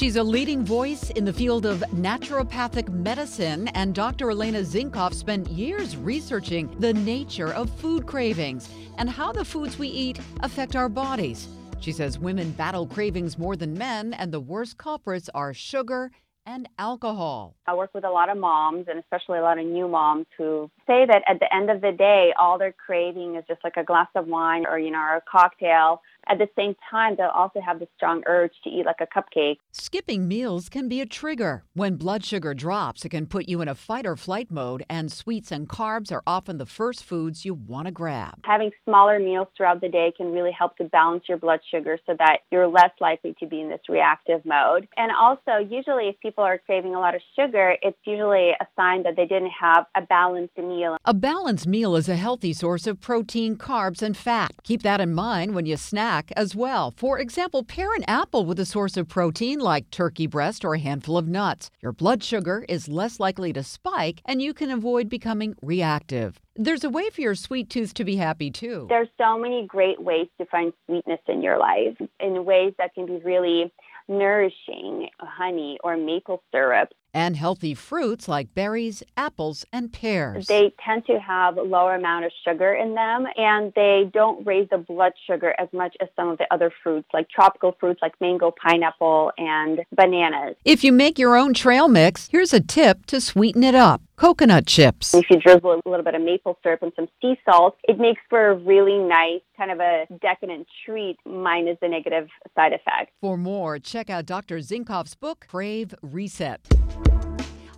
She's a leading voice in the field of naturopathic medicine, and Dr. Elena Zinkoff spent years researching the nature of food cravings and how the foods we eat affect our bodies. She says women battle cravings more than men, and the worst culprits are sugar and alcohol. I work with a lot of moms and especially a lot of new moms who say that at the end of the day, all they're craving is just like a glass of wine or, you know, or a cocktail. At the same time, they'll also have the strong urge to eat like a cupcake. Skipping meals can be a trigger. When blood sugar drops, it can put you in a fight or flight mode, and sweets and carbs are often the first foods you want to grab. Having smaller meals throughout the day can really help to balance your blood sugar so that you're less likely to be in this reactive mode. And also, usually if people are craving a lot of sugar, it's usually a sign that they didn't have a balanced meal. A balanced meal is a healthy source of protein, carbs, and fat. Keep that in mind when you snack as well. For example, pair an apple with a source of protein like turkey breast or a handful of nuts. Your blood sugar is less likely to spike and you can avoid becoming reactive. There's a way for your sweet tooth to be happy too. There's so many great ways to find sweetness in your life in ways that can be really nourishing, honey or maple syrup. And healthy fruits like berries, apples, and pears. They tend to have a lower amount of sugar in them and they don't raise the blood sugar as much as some of the other fruits like tropical fruits like mango, pineapple, and bananas. If you make your own trail mix, here's a tip to sweeten it up. Coconut chips. If you drizzle a little bit of maple syrup and some sea salt, it makes for a really nice, kind of a decadent treat, minus the negative side effects. For more, check out Dr. Zinkoff's book, Crave Reset.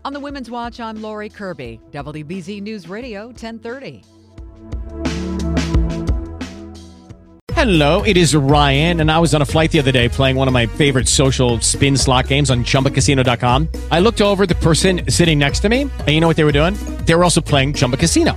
On the Women's Watch, I'm Lori Kirby, WBZ News Radio 1030. Hello, it is Ryan, and I was on a flight the other day playing one of my favorite social spin slot games on chumbacasino.com. I looked over the person sitting next to me, and you know what they were doing? They were also playing Chumba Casino.